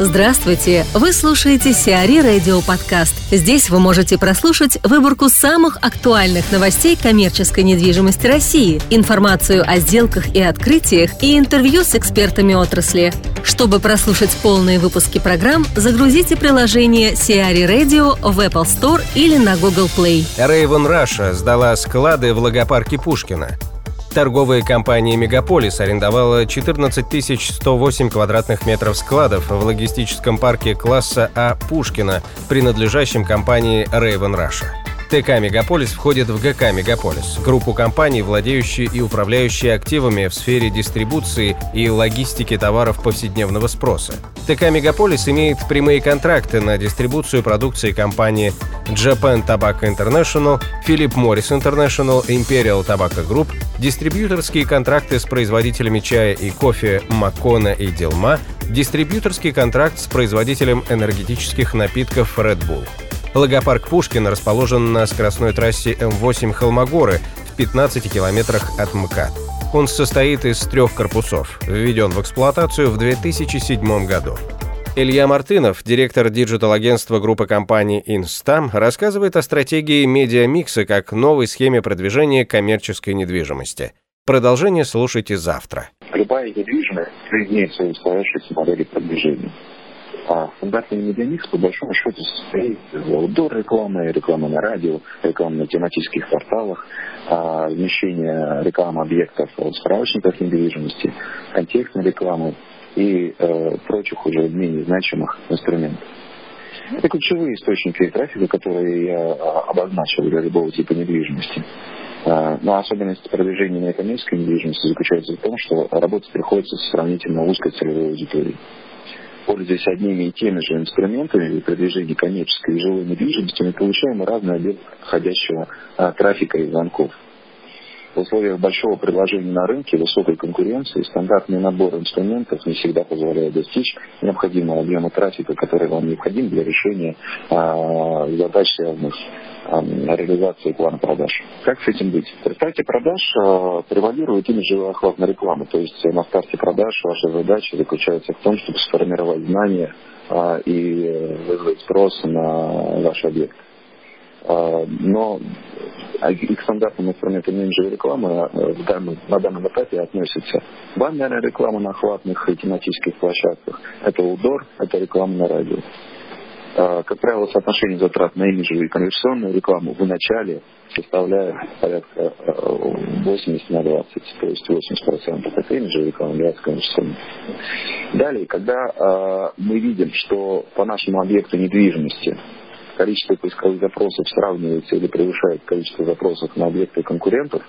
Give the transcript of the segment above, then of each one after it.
Здравствуйте! Вы слушаете Сиари Радио Подкаст. Здесь вы можете прослушать выборку самых актуальных новостей коммерческой недвижимости России, информацию о сделках и открытиях и интервью с экспертами отрасли. Чтобы прослушать полные выпуски программ, загрузите приложение Сиари Radio в Apple Store или на Google Play. Raven Russia сдала склады в логопарке Пушкина. Торговая компания «Мегаполис» арендовала 14 108 квадратных метров складов в логистическом парке класса А «Пушкина», принадлежащем компании Raven Russia. ТК «Мегаполис» входит в ГК «Мегаполис» — группу компаний, владеющие и управляющие активами в сфере дистрибуции и логистики товаров повседневного спроса. ТК «Мегаполис» имеет прямые контракты на дистрибуцию продукции компании Japan Tobacco International, Philip Morris International, Imperial Tobacco Group, дистрибьюторские контракты с производителями чая и кофе Maccona и Dilmah, дистрибьюторский контракт с производителем энергетических напитков Red Bull. Логопарк Пушкин расположен на скоростной трассе М8 Холмогоры в 15 километрах от МКАД. Он состоит из трех корпусов, введен в эксплуатацию в 2007 году. Илья Мартынов, директор диджитал-агентства группы компаний Instam, рассказывает о стратегии медиамикса как новой схеме продвижения коммерческой недвижимости. Продолжение слушайте завтра. Любая недвижимость имеет свои устоявшиеся модели продвижения. А стандартный медиамикс, по большому счету, состоит из аудор рекламы, на радио, рекламы на тематических порталах, размещение рекламы объектов в справочниках недвижимости, контекстной рекламы и э, прочих уже менее значимых инструментов. Это ключевые источники трафика, которые я а, обозначил для любого типа недвижимости. А, но особенность продвижения экономической недвижимости заключается в том, что работать приходится с сравнительно узкой целевой аудиторией пользуясь одними и теми же инструментами для продвижения коммерческой и жилой недвижимости, мы получаем разный объем входящего а, трафика и звонков. В условиях большого предложения на рынке, высокой конкуренции, стандартный набор инструментов не всегда позволяет достичь необходимого объема трафика, который вам необходим для решения а, задач, связанных реализации плана продаж. Как с этим быть? При старте продаж э, превалирует имиджевый охват на рекламу. То есть на старте продаж ваша задача заключается в том, чтобы сформировать знания э, и вызвать спрос на ваш объект. Э, но к стандартным инструментам имиджевой рекламы в данном, на данном этапе относятся баннерная реклама на охватных и тематических площадках, это удор, это реклама на радио. А, как правило, соотношение затрат на имиджевую и конверсионную рекламу в начале составляет порядка 80 а, на 20, то есть 80% это имиджевая реклама, 20 конверсионная. Далее, когда э, мы видим, что по нашему объекту недвижимости количество поисковых запросов сравнивается или превышает количество запросов на объекты конкурентов,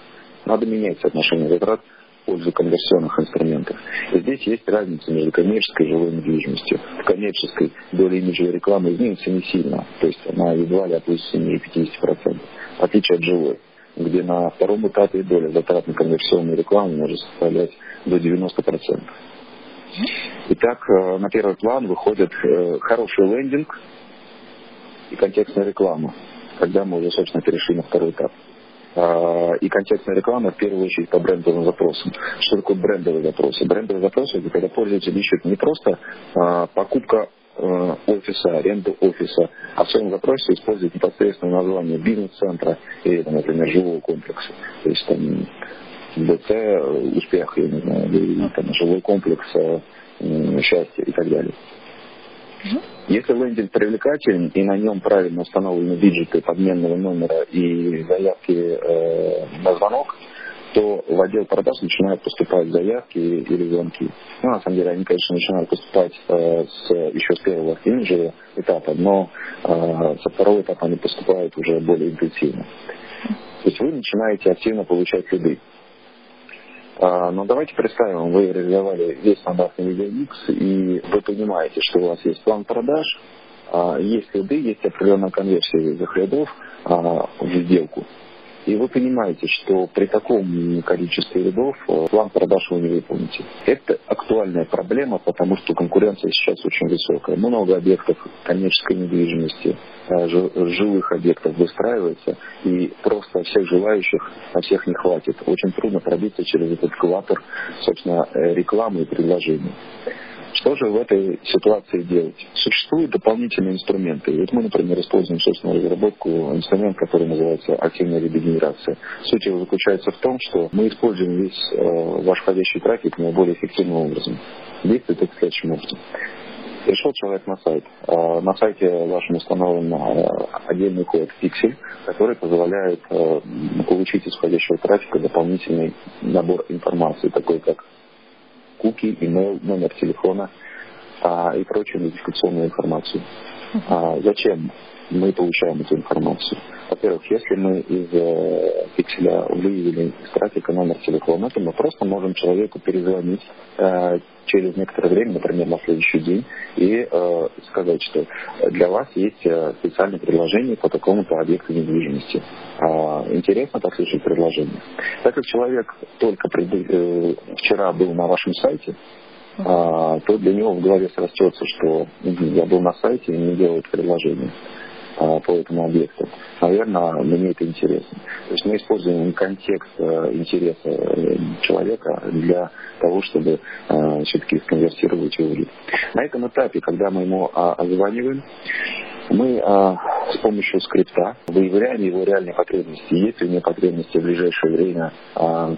надо менять соотношение затрат пользу конверсионных инструментов. И здесь есть разница между коммерческой и жилой недвижимостью. В коммерческой доля имиджевой рекламы изменится не сильно, то есть она едва ли от 7 50%, в отличие от жилой где на втором этапе доля затрат на конверсионную рекламу может составлять до 90%. Итак, э, на первый план выходит э, хороший лендинг и контекстная реклама, когда мы уже, собственно, перешли на второй этап. А, и контекстная реклама в первую очередь по брендовым запросам. Что такое брендовые запросы? Брендовые запросы это когда пользователь ищет не просто а, покупка а, офиса, аренду офиса, а в своем запросе использует непосредственно название бизнес-центра или, например, жилого комплекса. То есть там БЦ, успех, я не знаю, или там, жилой комплекс, счастье и так далее. Если лендинг привлекателен и на нем правильно установлены виджеты подменного номера и заявки э, на звонок, то в отдел продаж начинают поступать заявки или звонки. Ну, на самом деле, они, конечно, начинают поступать э, с, еще с первого имиджевого этапа, но э, со второго этапа они поступают уже более интенсивно. То есть вы начинаете активно получать лиды. А, но давайте представим, вы реализовали весь стандартный видеомикс, и вы понимаете, что у вас есть план продаж, а, есть лиды, есть определенная конверсия этих лидов а, в сделку. И вы понимаете, что при таком количестве рядов э, план продаж вы не выполните. Это актуальная проблема, потому что конкуренция сейчас очень высокая. Много объектов коммерческой недвижимости, э, жилых объектов выстраивается, и просто всех желающих на всех не хватит. Очень трудно пробиться через этот экватор, собственно, э, рекламы и предложений. Что же в этой ситуации делать? Существуют дополнительные инструменты. Вот мы, например, используем собственную разработку инструмент, который называется активная регенерация. Суть его заключается в том, что мы используем весь э, ваш входящий трафик наиболее эффективным образом. Действует это следующим образом. Пришел человек на сайт. А, на сайте вашем установлен а, отдельный код пиксель, который позволяет а, получить из входящего трафика дополнительный набор информации, такой как куки, имейл, номер телефона и прочую идентификационную информацию. Зачем мы получаем эту информацию? Во-первых, если мы из э, пикселя выявили из трафика номер телефона, то мы просто можем человеку перезвонить э, через некоторое время, например, на следующий день, и э, сказать, что для вас есть э, специальное предложение по такому-то объекту недвижимости. Э, интересно послушать предложение. Так как человек только пред, э, вчера был на вашем сайте, а, то для него в голове срастется, что я был на сайте и мне делают предложение. А, по этому объекту. Наверное, мне это интересно. То есть мы используем контекст э, интереса э, человека для того, чтобы э, все-таки сконвертировать его в лид. На этом этапе, когда мы ему а, озваниваем, мы а, с помощью скрипта выявляем его реальные потребности. Есть ли у него потребности в ближайшее время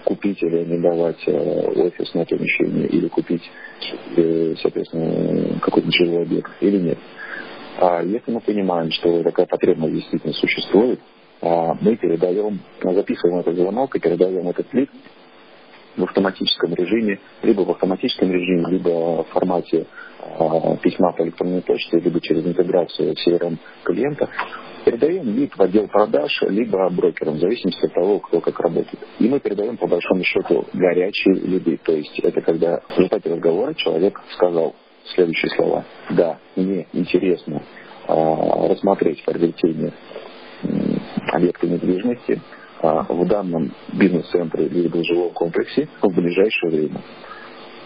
купить или арендовать а, офисное помещение или купить, э, соответственно, какой-то жилой объект или нет. Если мы понимаем, что такая потребность действительно существует, а, мы передаем, записываем этот звонок и передаем этот лист в автоматическом режиме, либо в автоматическом режиме, либо в формате а, письма по электронной почте, либо через интеграцию с CRM клиента, передаем лид в отдел продаж, либо брокерам, в зависимости от того, кто как работает. И мы передаем, по большому счету, горячие лиды. То есть это когда в результате разговора человек сказал, следующие слова. Да, мне интересно а, рассмотреть приобретение объекта недвижимости а, в данном бизнес-центре либо жилом комплексе в ближайшее время.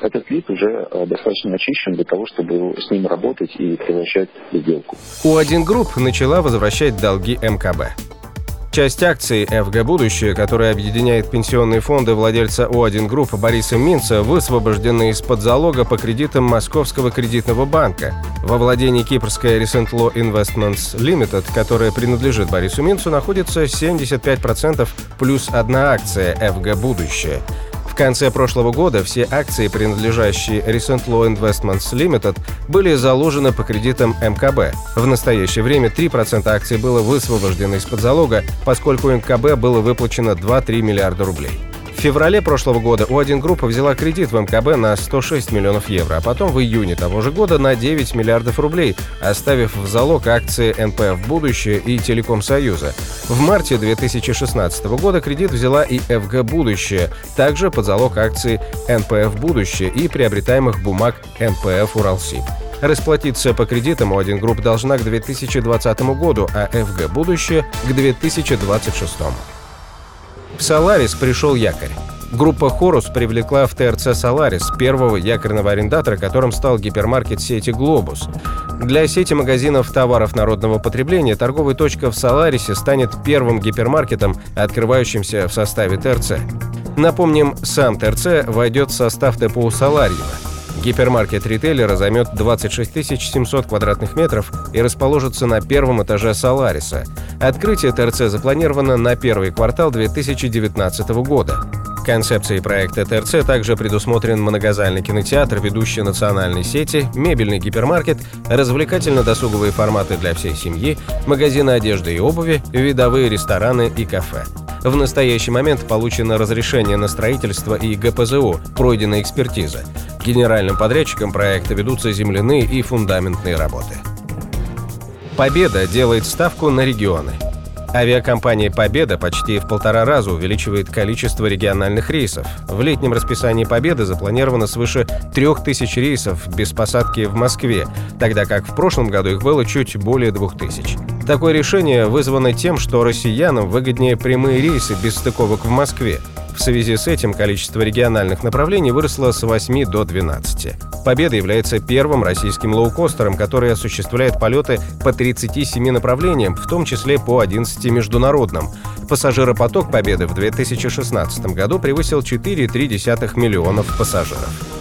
Этот лид уже а, достаточно очищен для того, чтобы с ним работать и превращать в сделку. O1 Group начала возвращать долги МКБ. Часть акций ФГ «Будущее», которая объединяет пенсионные фонды владельца O1 Group Бориса Минца, высвобождены из-под залога по кредитам Московского кредитного банка. Во владении кипрской Recent Law Investments Limited, которая принадлежит Борису Минцу, находится 75% плюс одна акция ФГ «Будущее». В конце прошлого года все акции, принадлежащие Recent Law Investments Limited, были заложены по кредитам МКБ. В настоящее время 3% акций было высвобождено из-под залога, поскольку МКБ было выплачено 2-3 миллиарда рублей. Феврале прошлого года У1 Группа взяла кредит в МКБ на 106 миллионов евро, а потом в июне того же года на 9 миллиардов рублей, оставив в залог акции НПФ «Будущее» и Телеком Союза. В марте 2016 года кредит взяла и ФГ «Будущее», также под залог акций НПФ «Будущее» и приобретаемых бумаг НПФ «Уралсиб». Расплатиться по кредитам O1 Group должна к 2020 году, а ФГ «Будущее» — к 2026. В Соларис пришел якорь. Группа «Хорус» привлекла в ТРЦ «Соларис» первого якорного арендатора, которым стал гипермаркет сети «Глобус». Для сети магазинов товаров народного потребления торговая точка в «Соларисе» станет первым гипермаркетом, открывающимся в составе ТРЦ. Напомним, сам ТРЦ войдет в состав ТПУ «Соларьева». Гипермаркет ритейлера займет 26 700 квадратных метров и расположится на первом этаже Солариса. Открытие ТРЦ запланировано на первый квартал 2019 года. Концепцией проекта ТРЦ также предусмотрен многозальный кинотеатр, ведущий национальной сети, мебельный гипермаркет, развлекательно-досуговые форматы для всей семьи, магазины одежды и обуви, видовые рестораны и кафе. В настоящий момент получено разрешение на строительство и ГПЗО, пройдена экспертиза. Генеральным подрядчиком проекта ведутся земляные и фундаментные работы. Победа делает ставку на регионы. Авиакомпания «Победа» почти в полтора раза увеличивает количество региональных рейсов. В летнем расписании «Победы» запланировано свыше трех тысяч рейсов без посадки в Москве, тогда как в прошлом году их было чуть более двух тысяч. Такое решение вызвано тем, что россиянам выгоднее прямые рейсы без стыковок в Москве. В связи с этим количество региональных направлений выросло с 8 до 12. «Победа» является первым российским лоукостером, который осуществляет полеты по 37 направлениям, в том числе по 11 международным. Пассажиропоток «Победы» в 2016 году превысил 4,3 миллионов пассажиров.